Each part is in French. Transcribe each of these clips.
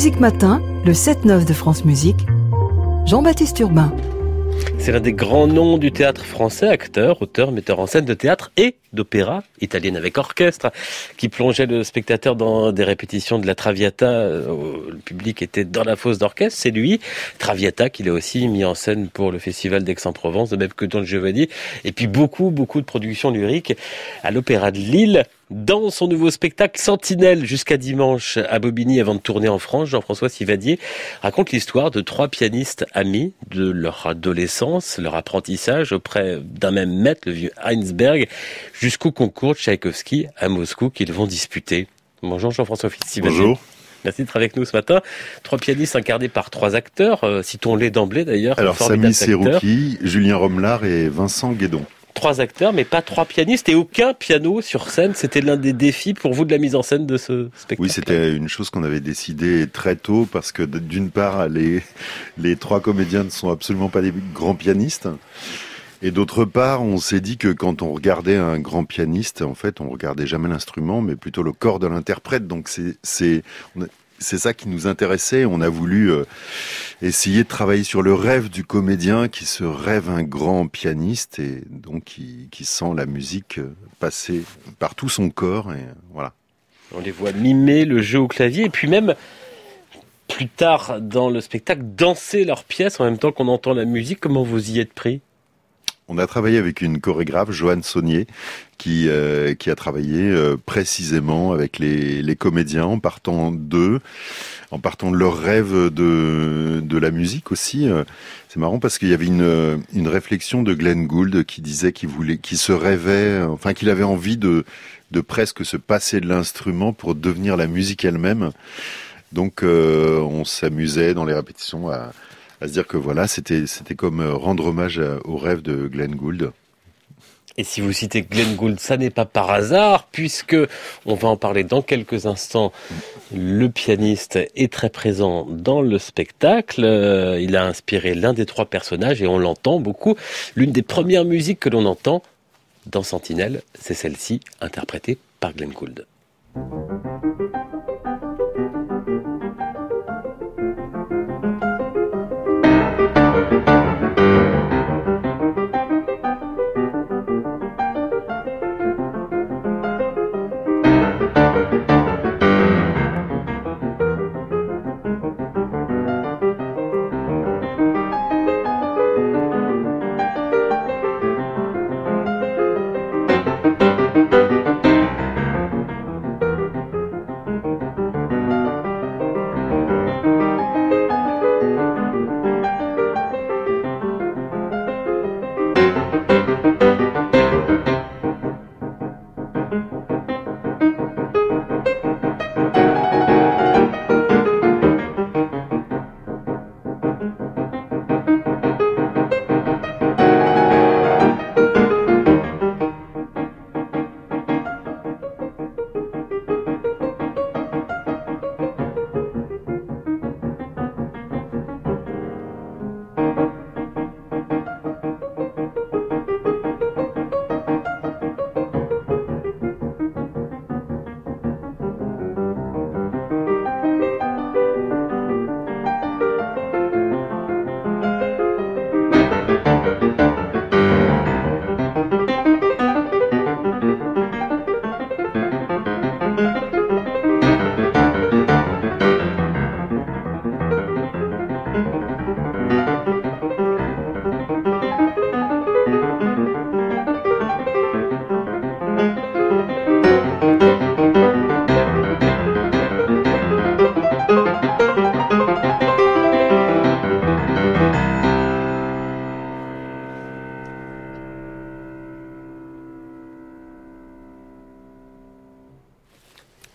Musique Matin, le 7-9 de France Musique, Jean-Baptiste Urbain. C'est l'un des grands noms du théâtre français, acteur, auteur, metteur en scène de théâtre et d'opéra, italienne avec orchestre, qui plongeait le spectateur dans des répétitions de la Traviata. Euh, le public était dans la fosse d'orchestre. C'est lui, Traviata, qu'il a aussi mis en scène pour le festival d'Aix-en-Provence, de même que Don Giovanni. Et puis beaucoup, beaucoup de productions lyriques à l'Opéra de Lille dans son nouveau spectacle Sentinelle jusqu'à dimanche à Bobigny avant de tourner en France. Jean-François Sivadier raconte l'histoire de trois pianistes amis de leur adolescence, leur apprentissage auprès d'un même maître, le vieux Heinsberg, jusqu'au concours de Tchaïkovski à Moscou qu'ils vont disputer. Bonjour Jean-François Sivadier. Bonjour. Merci d'être avec nous ce matin. Trois pianistes incarnés par trois acteurs, euh, citons-les d'emblée d'ailleurs. Alors Samy Serouki, Julien Romelard et Vincent Guédon trois acteurs, mais pas trois pianistes et aucun piano sur scène. C'était l'un des défis pour vous de la mise en scène de ce spectacle. Oui, c'était une chose qu'on avait décidé très tôt parce que d'une part, les, les trois comédiens ne sont absolument pas des grands pianistes. Et d'autre part, on s'est dit que quand on regardait un grand pianiste, en fait, on regardait jamais l'instrument, mais plutôt le corps de l'interprète. Donc c'est, c'est, c'est ça qui nous intéressait. On a voulu euh, essayer de travailler sur le rêve du comédien qui se rêve un grand pianiste et donc qui, sent la musique euh, passer par tout son corps. Et voilà. On les voit mimer le jeu au clavier et puis même plus tard dans le spectacle danser leurs pièces en même temps qu'on entend la musique. Comment vous y êtes pris? On a travaillé avec une chorégraphe, Joanne Saunier, qui, euh, qui a travaillé euh, précisément avec les, les comédiens en partant d'eux, en partant de leurs rêves de, de la musique aussi. Euh, c'est marrant parce qu'il y avait une, une réflexion de Glenn Gould qui disait qu'il voulait, qu'il se rêvait, enfin qu'il avait envie de, de presque se passer de l'instrument pour devenir la musique elle-même. Donc on s'amusait dans les répétitions à à se dire que voilà, c'était comme euh, rendre hommage au rêve de Glenn Gould. Et si vous citez Glenn Gould, ça n'est pas par hasard, puisque on va en parler dans quelques instants. Le pianiste est très présent dans le spectacle. Euh, il a inspiré l'un des trois personnages et on l'entend beaucoup. L'une des premières musiques que l'on entend dans Sentinelle, c'est celle-ci, interprétée par Glenn Gould.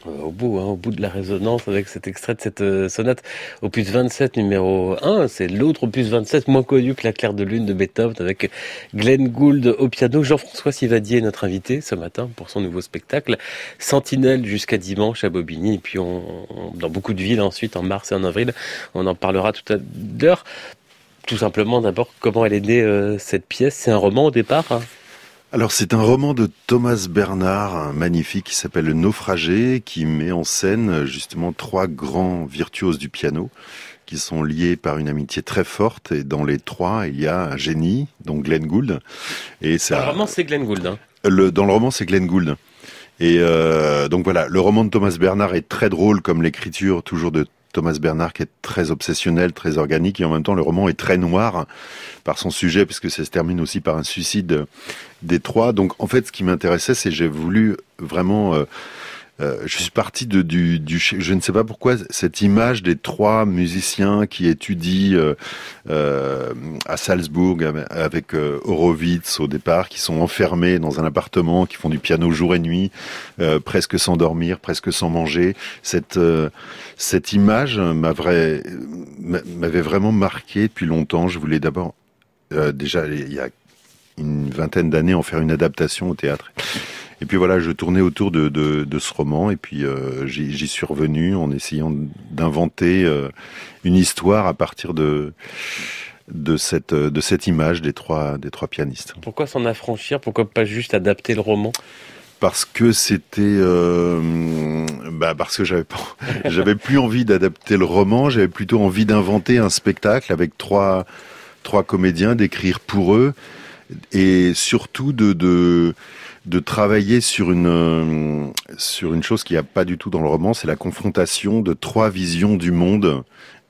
De la résonance avec cet extrait de cette euh, sonate opus 27 numéro 1. C'est l'autre opus 27 moins connu que la claire de lune de Beethoven avec Glenn Gould au piano. Jean-François Sivadier est notre invité ce matin pour son nouveau spectacle Sentinelle jusqu'à dimanche à Bobigny. Et puis dans beaucoup de villes ensuite en mars et en avril. On en parlera tout à l'heure. Tout simplement d'abord comment elle est née euh, cette pièce? C'est un roman au départ hein? Alors c'est un roman de Thomas Bernard, un magnifique, qui s'appelle Le Naufragé, qui met en scène justement trois grands virtuoses du piano qui sont liés par une amitié très forte. Et dans les trois, il y a un génie, donc Glenn Gould. Et ça, dans le roman, c'est Glenn Gould. Hein. Le, dans le roman, c'est Glenn Gould. Et euh, donc voilà, le roman de Thomas Bernard est très drôle comme l'écriture toujours de Thomas Bernard qui est très obsessionnel, très organique, et en même temps le roman est très noir par son sujet, puisque ça se termine aussi par un suicide des trois. Donc en fait, ce qui m'intéressait, c'est j'ai voulu vraiment euh, euh, je suis parti de, du, du, je ne sais pas pourquoi cette image des trois musiciens qui étudient euh, euh à Salzbourg avec euh, Horowitz au départ, qui sont enfermés dans un appartement, qui font du piano jour et nuit, euh, presque sans dormir, presque sans manger. Cette cette image m'avait vraiment marqué depuis longtemps. Je voulais d'abord déjà il y a une vingtaine d'années en faire une adaptation au théâtre. Et puis voilà, je tournais autour de, de, de ce roman et puis euh, j'y suis revenu en essayant d'inventer euh, une histoire à partir de de cette de cette image des trois des trois pianistes. Pourquoi s'en affranchir? Pourquoi pas juste adapter le roman? Parce que c'était euh, bah parce que j'avais pas j'avais plus envie d'adapter le roman, j'avais plutôt envie d'inventer un spectacle avec trois trois comédiens, d'écrire pour eux et surtout de, de de travailler sur une euh, sur une chose qu'il n'y a pas du tout dans le roman, c'est la confrontation de trois visions du monde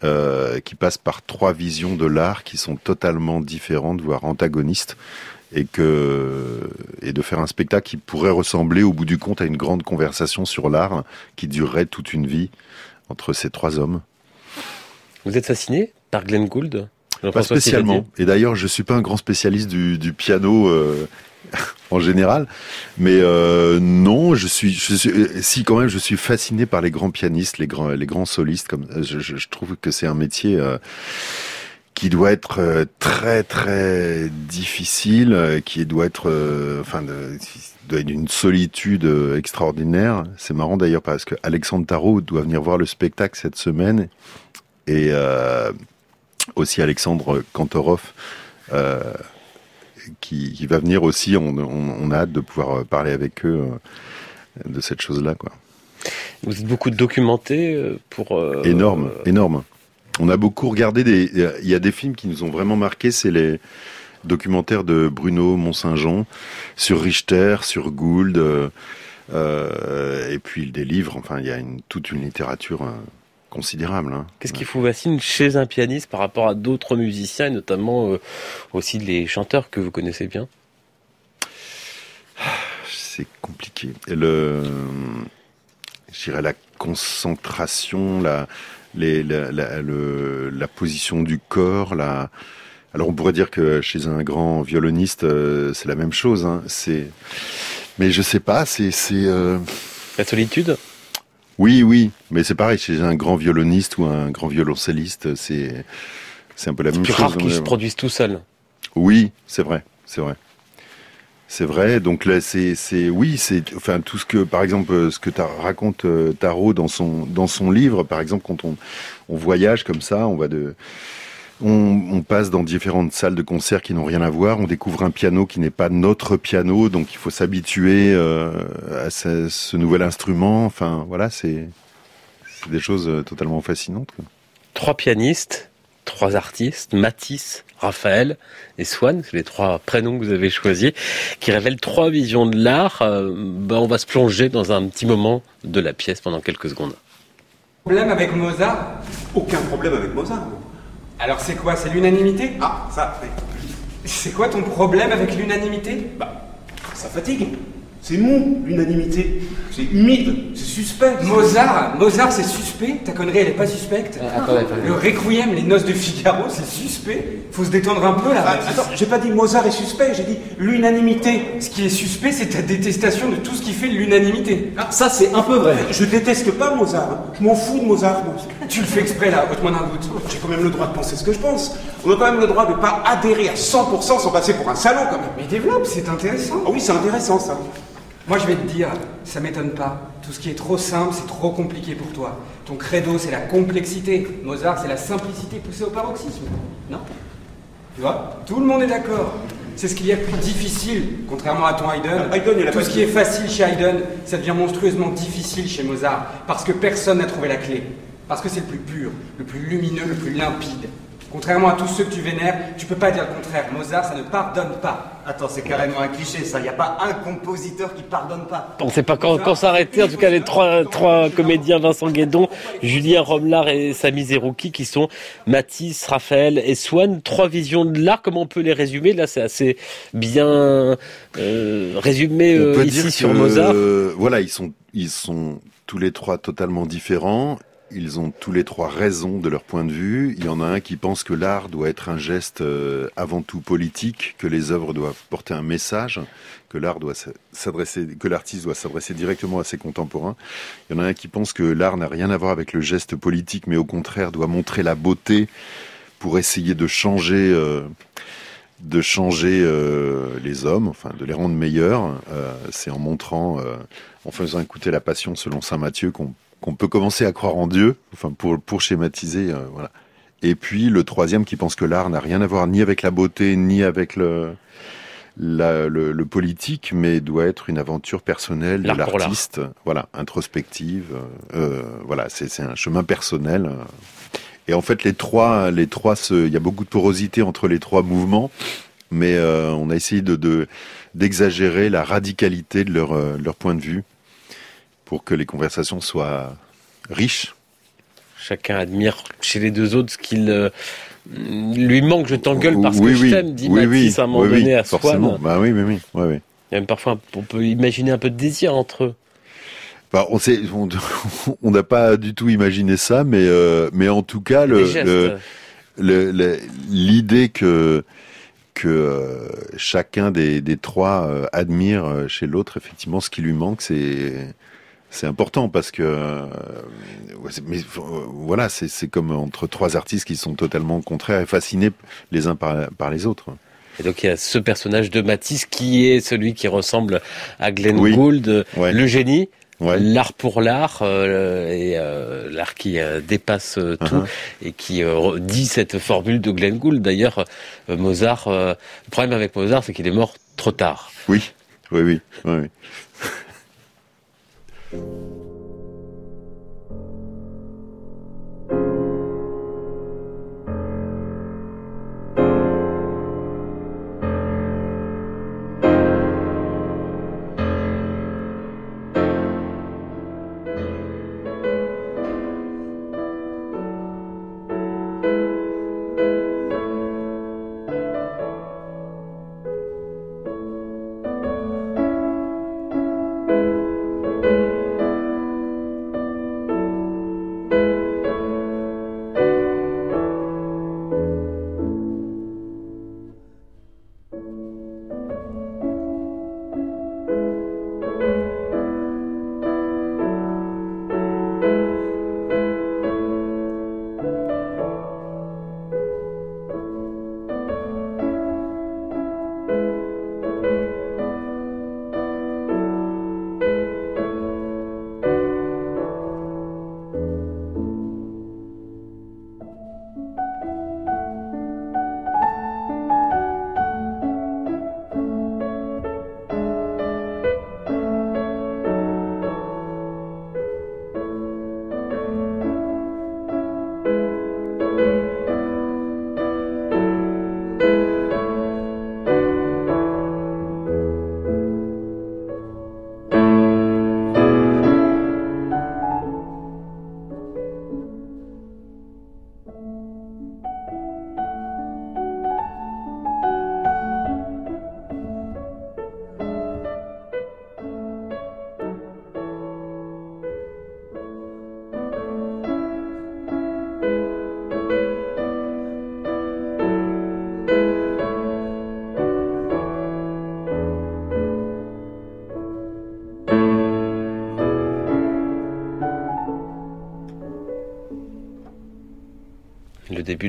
euh, qui passent par trois visions de l'art qui sont totalement différentes, voire antagonistes, et que et de faire un spectacle qui pourrait ressembler au bout du compte à une grande conversation sur l'art qui durerait toute une vie entre ces trois hommes. Vous êtes fasciné par Glenn Gould? Pas spécialement. Et d'ailleurs, je suis pas un grand spécialiste du, du piano euh, en général. Mais euh, non, je suis, si quand même, je suis fasciné par les grands pianistes, les grands, les grands solistes. Comme je, je trouve que c'est un métier. Euh, qui doit être euh, très très difficile, euh, qui doit être, euh, enfin, doit être d'une solitude extraordinaire. C'est marrant d'ailleurs parce que Alexandre Tarot doit venir voir le spectacle cette semaine et aussi Alexandre Kantorov qui, va venir aussi. On, a hâte de pouvoir euh, parler avec eux euh, de cette chose-là, quoi. Vous êtes beaucoup documenté euh, pour. énorme, énorme. On a beaucoup regardé des. Il y a des films qui nous ont vraiment marqué, c'est les documentaires de Bruno Mont-Saint-Jean sur Richter, sur Gould, et puis des livres. Enfin, il y a une, toute une littérature considérable. Hein. Qu'est-ce qui vous fascine chez un pianiste par rapport à d'autres musiciens, et notamment euh, aussi les chanteurs que vous connaissez bien? C'est compliqué. le, je dirais la concentration, la, les, la, la, position du corps, la, alors on pourrait dire que chez un grand violoniste, euh, c'est la même chose. Hein. C'est, mais je sais pas. C'est, c'est euh, la solitude? Oui, oui, mais c'est pareil, chez un grand violoniste ou un grand violoncelliste, c'est c'est un peu la même chose. C'est plus rare qu'ils se produisent tout seuls. Oui, c'est vrai, c'est vrai. C'est vrai, donc là c'est c'est oui, c'est enfin tout ce que par exemple ce que raconte euh, Tarot dans son dans son livre par exemple quand on on voyage comme ça, on va de on, passe dans différentes salles de concert qui n'ont rien à voir. On découvre un piano qui n'est pas notre piano, donc il faut s'habituer euh, à ce, nouvel instrument. Enfin, voilà, c'est des choses euh, totalement fascinantes. Trois pianistes, trois artistes, Matisse, Raphaël et Swan, c'est les trois prénoms que vous avez choisis, qui révèlent trois visions de l'art. Euh, ben, on va se plonger dans un petit moment de la pièce pendant quelques secondes. Problème avec Mozart Aucun problème avec Mozart. Alors c'est quoi? C'est l'unanimité? Ah, ça, C'est quoi ton problème avec l'unanimité? Bah, ça fatigue. C'est mou, l'unanimité. C'est humide, c'est suspect. Mozart, Mozart c'est suspect Ta connerie elle est pas suspecte euh, Le Requiem, les noces de Figaro, c'est suspect Faut se détendre un peu là. Ah, attends, j'ai pas dit Mozart est suspect, j'ai dit l'unanimité. Ce qui est suspect, c'est ta détestation de tout ce qui fait l'unanimité. Ah, ça c'est un peu vrai. Je déteste pas Mozart. Hein. Je m'en fous de Mozart. Tu le fais exprès là, ôte-moi d'un doute. J'ai quand même le droit de penser ce que je pense. On a quand même le droit de pas adhérer à 100% sans passer pour un salaud quand même. Mais développe, c'est intéressant. Ah oui, c'est intéressant ça. Moi, je vais te dire, ça m'étonne pas. Tout ce qui est trop simple, c'est trop compliqué pour toi. Ton credo, c'est la complexité. Mozart, c'est la simplicité poussée au paroxysme. Non? Tu vois? Tout le monde est d'accord. C'est ce qu'il y a de plus difficile, contrairement à ton Haydn. Ah, Haydn, Tout ce qui est facile chez Haydn, ça devient monstrueusement difficile chez Mozart, parce que personne n'a trouvé la clé. Parce que c'est le plus pur, le plus lumineux, le plus limpide. Contrairement à tous ceux que tu vénères, tu peux pas dire le contraire. Mozart, ça ne pardonne pas. Attends, c'est carrément un cliché ça. Y a pas un compositeur qui pardonne pas. On ne sait pas quand, quand s'arrêter. En tout cas, les trois, trois comédiens, Vincent Guédon, Julien Romelard et Sami Zerouki, qui sont Matisse, Raphaël et Swann. Trois visions de l'art. Comment on peut les résumer? Là, c'est assez bien euh, résumé euh, ici sur Mozart. euh, voilà, ils sont, ils sont tous les trois totalement différents. Ils ont tous les trois raison de leur point de vue. Il y en a un qui pense que l'art doit être un geste euh, avant tout politique, que les œuvres doivent porter un message, que l'art doit s'adresser, que l'artiste doit s'adresser directement à ses contemporains. Il y en a un qui pense que l'art n'a rien à voir avec le geste politique, mais au contraire doit montrer la beauté pour essayer de changer. euh, de changer euh, les hommes, enfin de les rendre meilleurs, c'est en montrant, en faisant écouter la passion selon saint Matthieu qu'on qu'on peut commencer à croire en Dieu, enfin pour pour schématiser, euh, voilà. Et puis le troisième qui pense que l'art n'a rien à voir ni avec la beauté ni avec le la- le, le politique, mais doit être une aventure personnelle de l'artiste, voilà, introspective, euh, euh, voilà, c'est un chemin personnel. Et en fait, les trois, les trois, il y a beaucoup de porosité entre les trois mouvements, mais euh, on a essayé de de- d'exagérer la radicalité de leur leur point de vue pour que les conversations soient riches. Chacun admire chez les deux autres ce qu'il euh, lui manque. Je t'engueule parce Oui, que oui. je t'aime, dit Oui, oui. à un moment donné à forcément. Swann. Bah oui, oui, oui, même parfois, on peut imaginer un peu de désir entre eux. Bah, on sait, on on n'a pas du tout imaginé ça, mais euh, mais en tout cas, le- le- le- l'idée que que euh, chacun des, des trois euh, admire chez l'autre effectivement ce qui lui manque, c'est c'est important parce que euh, mais euh, voilà, c'est comme entre trois artistes qui sont totalement contraires et fascinés les uns par, par les autres. Et donc il y a ce personnage de Matisse qui est celui qui ressemble à Glenn Oui. Gould, Ouais. le génie, Ouais. l'art pour l'art, euh, et euh, l'art qui euh, dépasse euh, tout Uh-huh. et qui dit cette formule de Glenn Gould. D'ailleurs, Mozart, le problème avec Mozart, c'est qu'il est mort trop tard. Oui, oui, oui, oui.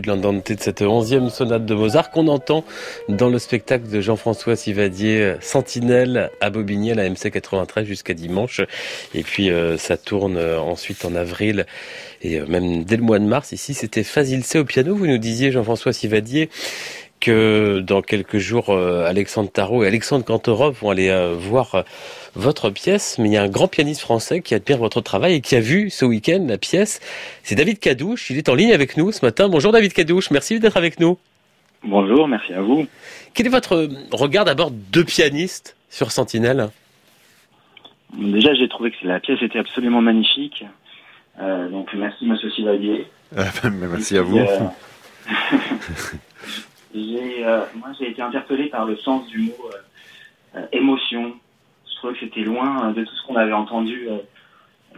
De de cette onzième sonate de Mozart qu'on entend dans le spectacle de Jean-François Sivadier, Sentinelle à Bobigny, à la MC 93 jusqu'à dimanche. Et puis euh, ça tourne euh, ensuite en avril et euh, même dès le mois de mars. Ici, c'était Fazil C au piano. Vous nous disiez, Jean-François Sivadier, que dans quelques jours, euh, Alexandre Tarot et Alexandre Kantorov vont aller euh, voir euh, votre pièce. Mais il y a un grand pianiste français qui admire votre travail et qui a vu ce week-end la pièce. C'est David Cadouche. Il est en ligne avec nous ce matin. Bonjour David Cadouche. Merci d'être avec nous. Bonjour, merci à vous. Quel est votre regard d'abord de pianiste sur Sentinelle? Déjà, j'ai trouvé que la pièce était absolument magnifique. Euh, donc merci Monsieur Sivalier. Ah, merci à vous. Euh, euh, moi, j'ai été interpellé par le sens du mot euh, émotion. Je trouvais que c'était loin de tout ce qu'on avait entendu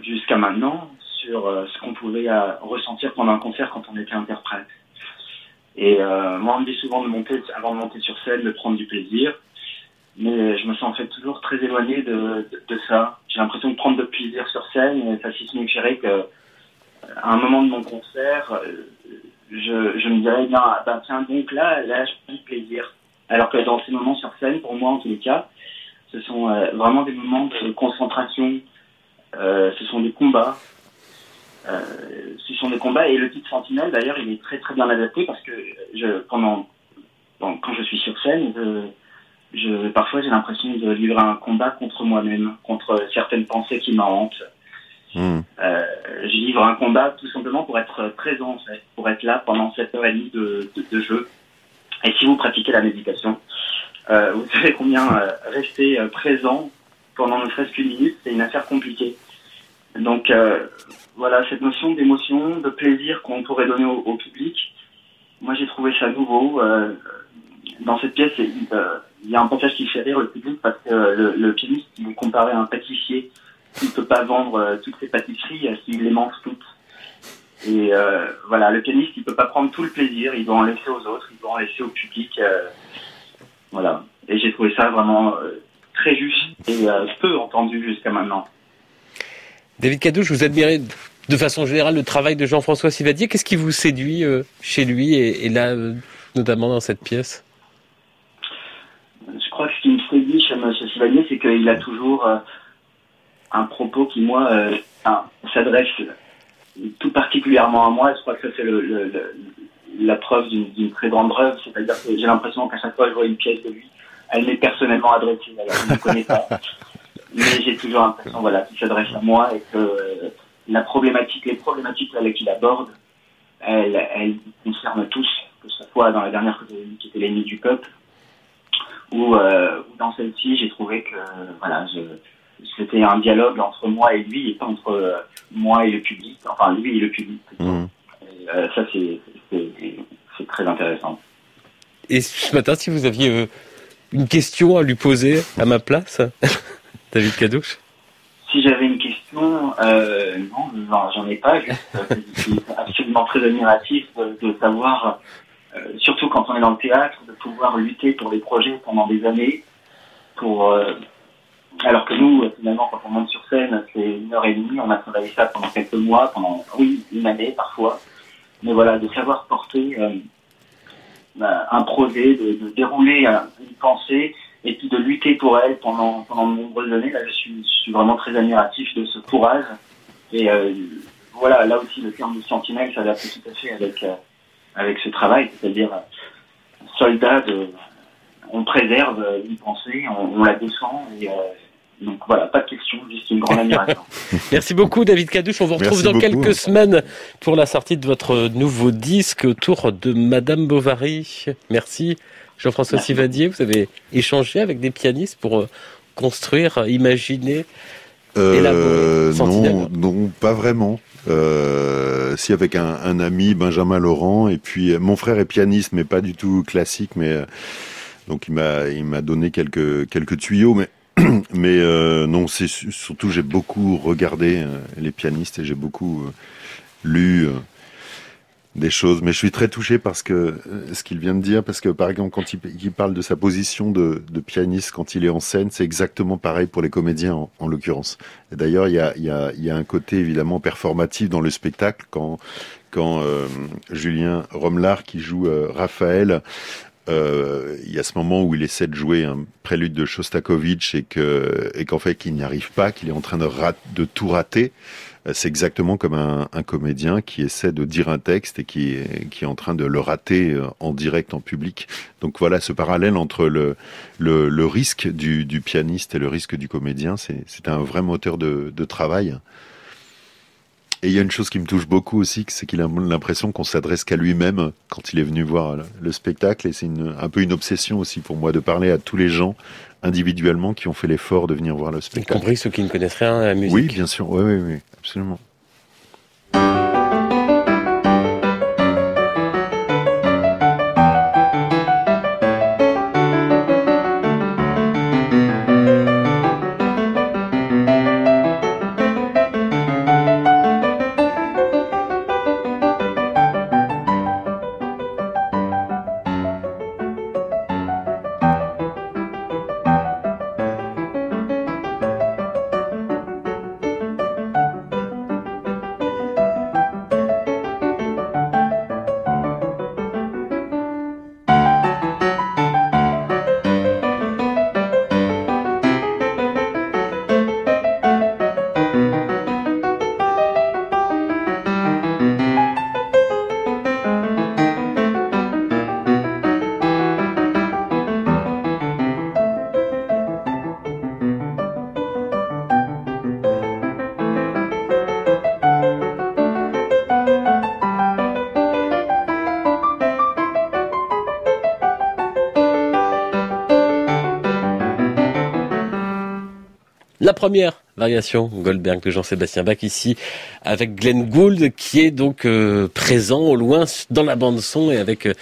jusqu'à maintenant sur ce qu'on pouvait ressentir pendant un concert quand on était interprète. Et moi, on me dit souvent de monter, avant de monter sur scène, de prendre du plaisir mais je me sens en fait toujours très éloigné de, ça. J'ai l'impression de prendre de plaisir sur scène, et ça signifierait que à un moment de mon concert, euh, je, je me dirais bien, ben tiens donc là, là je prends plaisir. Alors que dans ces moments sur scène, pour moi en tous les cas, ce sont euh, vraiment des moments de concentration, euh, ce sont des combats. Euh, ce sont des combats et le titre Sentinelle d'ailleurs il est très très bien adapté parce que je pendant quand je suis sur scène je, je, parfois j'ai l'impression de livrer un combat contre moi-même, contre certaines pensées qui m'hantent. Mmh. Euh, je livre un combat tout simplement pour être présent, pour être là pendant cette heure et demie de, jeu. Et si vous pratiquez la méditation, euh, vous savez combien euh, rester présent pendant ne serait-ce qu'une minute, c'est une affaire compliquée. Donc voilà, cette notion d'émotion, de plaisir qu'on pourrait donner au, public, moi j'ai trouvé ça nouveau. dans cette pièce, il y a un passage qui fait rire le public parce que le, le pianiste, il est à un pâtissier qui ne peut pas vendre euh, toutes ses pâtisseries euh, s'il les mange toutes. Et euh, voilà, le pianiste, il peut pas prendre tout le plaisir, il doit en laisser aux autres, il doit en laisser au public. Euh, voilà. Et j'ai trouvé ça vraiment euh, très juste et peu entendu jusqu'à maintenant. David Cadouche, vous admirez de façon générale le travail de Jean-François Sivadier. Qu'est-ce qui vous séduit chez lui et, et là, notamment dans cette pièce? Je crois que ce qui me séduit chez M. Sivalier, c'est qu'il a toujours un propos qui, moi, euh, s'adresse tout particulièrement à moi. Je crois que c'est le, le, la preuve d'une très grande œuvre. C'est-à-dire que j'ai l'impression qu'à chaque fois que je vois une pièce de lui, elle m'est personnellement adressée. Alors, je ne connais pas. Mais j'ai toujours l'impression voilà, qu'il s'adresse à moi et que euh, la problématique, les problématiques avec qu'il aborde, elles, elles concernent tous, que ce soit dans la dernière qui était l'ennemi du peuple, où, euh, dans celle-ci, j'ai trouvé que voilà, c'était un dialogue entre moi et lui et pas entre euh, moi et le public, enfin lui et le public. Mmh. Et, euh, ça, c'est très intéressant. Et ce matin, si vous aviez euh, une question à lui poser à ma place, David Cadouche Si j'avais une question, non, j'en ai pas. je suis absolument très admiratif de, de savoir surtout quand on est dans le théâtre, de pouvoir lutter pour des projets pendant des années, pour alors que nous, finalement, quand on monte sur scène, c'est une heure et demie, on a travaillé ça pendant quelques mois, pendant, oui, une année parfois. Mais voilà, de savoir porter euh, bah, un projet, de, dérouler une pensée, et puis de lutter pour elle pendant, pendant de nombreuses années, là, je suis, vraiment très admiratif de ce courage. Et euh, voilà, là aussi, le terme de sentinelle, fait tout à fait avec avec ce travail, c'est-à-dire soldat de, on préserve une pensée, on, on la défend et euh, donc voilà, pas de question, juste une grande admiration. Merci beaucoup David Cadouche, on vous retrouve Merci dans beaucoup. quelques semaines pour la sortie de votre nouveau disque autour de Madame Bovary. Merci Jean-François Sivadier, vous avez échangé avec des pianistes pour euh, construire, imaginer, Euh, Sentinelle. non, non, pas vraiment. Euh, si avec un, un ami, Benjamin Laurent, et puis euh, mon frère est pianiste, mais pas du tout classique, mais euh, donc il m'a il m'a donné quelques quelques tuyaux, mais mais euh, non, c'est su- surtout j'ai beaucoup regardé euh, les pianistes et j'ai beaucoup euh, lu euh, des choses, mais je suis très touché parce que ce qu'il vient de dire, parce que par exemple quand il, parle de sa position de, de pianiste quand il est en scène, c'est exactement pareil pour les comédiens en, en l'occurrence. D'ailleurs, il y a, y, a, y a un côté évidemment performatif dans le spectacle quand quand euh, Julien Romelard qui joue Raphaël. Euh, il y a ce moment où il essaie de jouer un prélude de Shostakovich et que et qu'en fait qu'il n'y arrive pas, qu'il est en train de, rat- de tout rater. euh, c'est exactement comme un, un, comédien qui essaie de dire un texte et qui qui est en train de le rater euh, en direct en public. Donc voilà, ce parallèle entre le, le, le risque du, du, pianiste et le risque du comédien, c'est un vrai moteur de, de travail. Et il y a une chose qui me touche beaucoup aussi, c'est qu'il a l'impression qu'on s'adresse qu'à lui-même quand il est venu voir le spectacle. Et c'est un peu une obsession aussi pour moi de parler à tous les gens individuellement qui ont fait l'effort de venir voir le spectacle. Y compris ceux qui ne connaissent rien à la musique. Oui, bien sûr. Oui, oui, oui, absolument. La première variation Goldberg de Jean-Sébastien Bach ici avec Glenn Gould qui est donc euh, présent au loin dans la bande son et avec euh,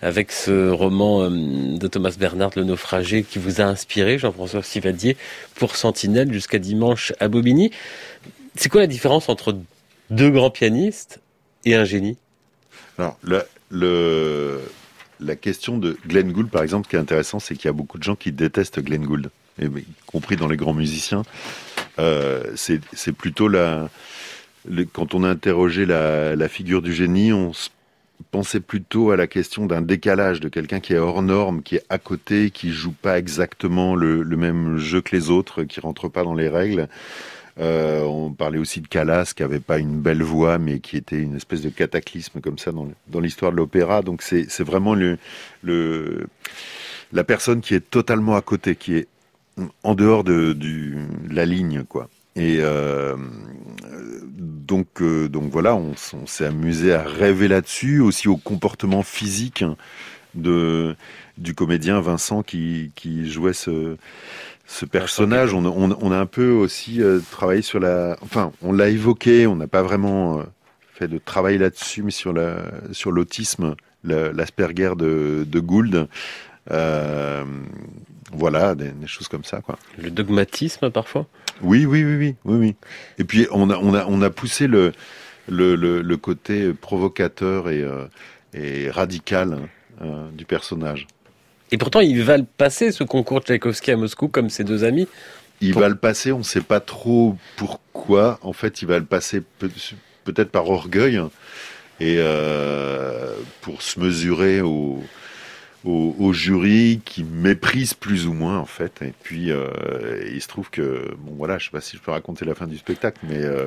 avec ce roman euh, de Thomas Bernard Le Naufragé qui vous a inspiré Jean-François Sivadier pour Sentinelle jusqu'à dimanche à Bobigny. C'est quoi la différence entre deux grands pianistes et un génie? Le la question de Glenn Gould par exemple qui est intéressant c'est qu'il y a beaucoup de gens qui détestent Glenn Gould y compris dans les grands musiciens, euh, c'est plutôt la, quand on a interrogé la, figure du génie, on pensait plutôt à la question d'un décalage, de quelqu'un qui est hors norme, qui est à côté, qui joue pas exactement le, même jeu que les autres, qui rentre pas dans les règles. Euh, on parlait aussi de Calas, qui avait pas une belle voix, mais qui était une espèce de cataclysme comme ça dans, l'histoire de l'opéra. Donc c'est vraiment le, la personne qui est totalement à côté, qui est en dehors de, du, la ligne, quoi. Et euh, donc, euh, donc voilà, on, on s'est amusé à rêver là-dessus, aussi au comportement physique de du comédien Vincent qui, qui jouait ce, ce personnage. On, on, on, a un peu aussi euh, travaillé sur la, enfin, on l'a évoqué, on n'a pas vraiment fait de travail là-dessus, mais sur la, sur l'autisme, l'Asperger de, de Gould. Euh, voilà, des, choses comme ça, quoi. Le dogmatisme, parfois? Oui, oui, oui, oui, oui, oui. Et puis, on a, on a, on a poussé le, le, le, côté provocateur et, euh, et radical euh, du personnage. Et pourtant, il va le passer, ce concours Tchaïkovski à Moscou, comme ses deux amis Il va le passer, on ne sait pas trop pourquoi. En fait, il va le passer peut-être par orgueil et euh, pour se mesurer au au, au, jury qui méprise plus ou moins en fait. Et puis euh, il se trouve que bon voilà, je sais pas si je peux raconter la fin du spectacle, mais euh,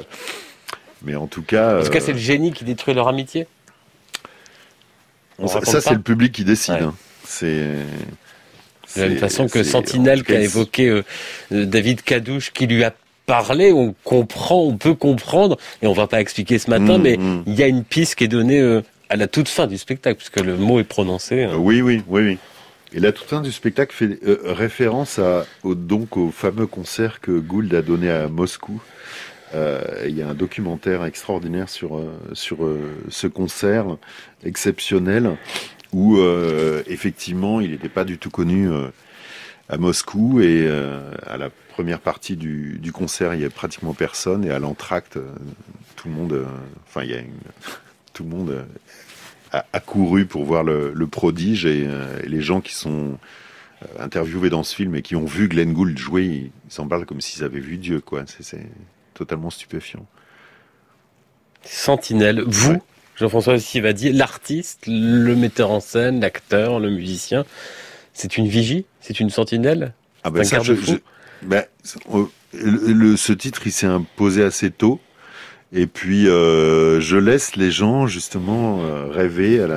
mais en tout cas. En tout cas, c'est le génie qui détruit leur amitié? On ça, ça c'est le public qui décide. Ouais. Hein. C'est de la même façon que Sentinelle qu'a évoqué euh, David Cadouche qui lui a parlé, on comprend, on peut comprendre, et on va pas expliquer ce matin, mmh, mais mmh. il y a une piste qui est donnée euh, à la toute fin du spectacle, puisque le mot est prononcé. Hein. Oui, oui, oui, oui. Et la toute fin du spectacle fait euh, référence au, donc au fameux concert que Gould a donné à Moscou. Euh, il y a un documentaire extraordinaire sur euh, ce concert exceptionnel où effectivement il n'était pas du tout connu à Moscou et à la première partie du, du, concert il y a pratiquement personne et à l'entracte tout le monde enfin il y a une tout le monde a, couru pour voir le, le prodige et, euh, et, les gens qui sont euh, interviewés dans ce film et qui ont vu Glenn Gould jouer, ils s'en parlent comme s'ils avaient vu Dieu, quoi. C'est totalement stupéfiant. Sentinelle, vous, ouais. Jean-François Sivadier, l'artiste, le metteur en scène, l'acteur, le musicien, c'est une vigie, c'est une sentinelle, ah ben ça, je, je, ben, le, le, ce titre, il s'est imposé assez tôt. Et puis, je laisse les gens justement rêver à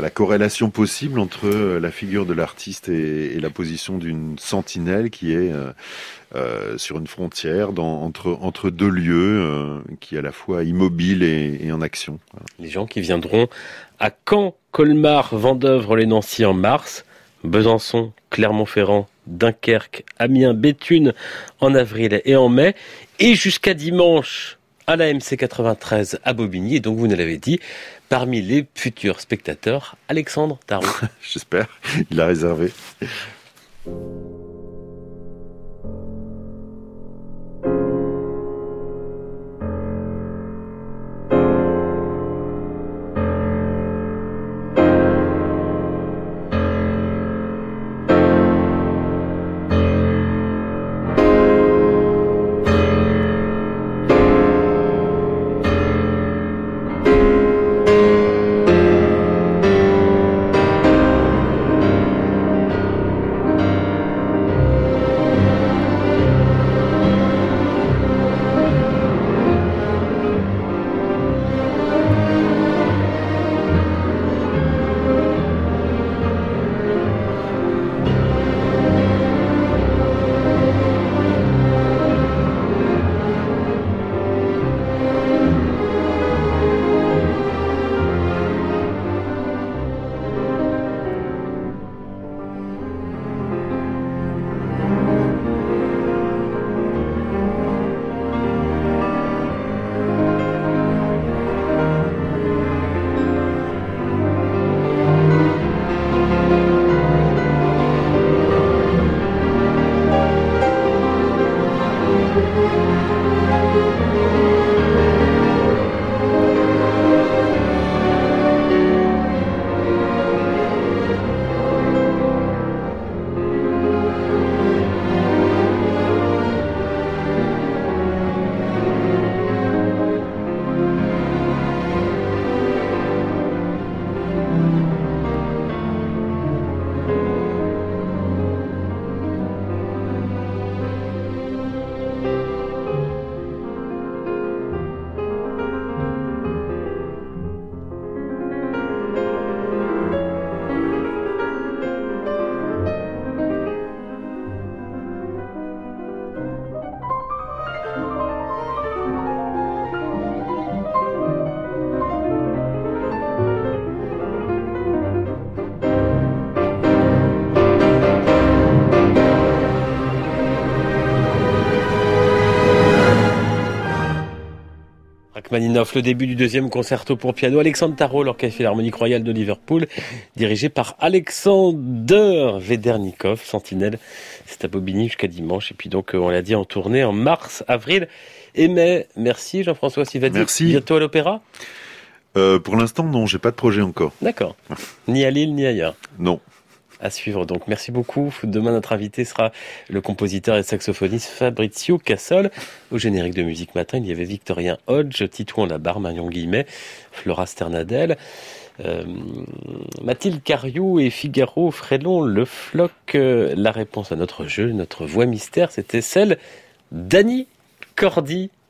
la, corrélation possible entre la figure de l'artiste et, la position d'une sentinelle qui est sur une frontière entre, deux lieux, qui est à la fois immobile et, et en action. Les gens qui viendront à Caen, Colmar, Vendœuvre, les Nancy en mars, Besançon, Clermont-Ferrand, Dunkerque, Amiens, Béthune en avril et en mai, et jusqu'à dimanche à la MC 93 à Bobigny. Et donc, vous nous l'avez dit, parmi les futurs spectateurs, Alexandre Tarot. J'espère, il a réservé. Le début du deuxième concerto pour piano. Alexandre Tarot, l'Orchestre Philharmonique Royale de Liverpool, dirigé par Alexander Vedernikov, Sentinelle. C'est à Bobigny jusqu'à dimanche. Et puis donc, euh, on l'a dit, en tournée en mars, avril et mai. Merci Jean-François Sivadi. Merci. Bientôt à l'Opéra euh, Pour l'instant, non, j'ai pas de projet encore. D'accord. Ni à Lille, ni ailleurs. Non à suivre. Donc merci beaucoup. Demain notre invité sera le compositeur et saxophoniste Fabrizio Cassol. Au générique de musique matin, il y avait Victorien Hodge, Titouan Labarre, Marion Guillemet, Flora Sternadel. Euh, Mathilde Cariou et Figaro Frélon le floc. Euh, la réponse à notre jeu, notre voix mystère, c'était celle d'Annie Cordy.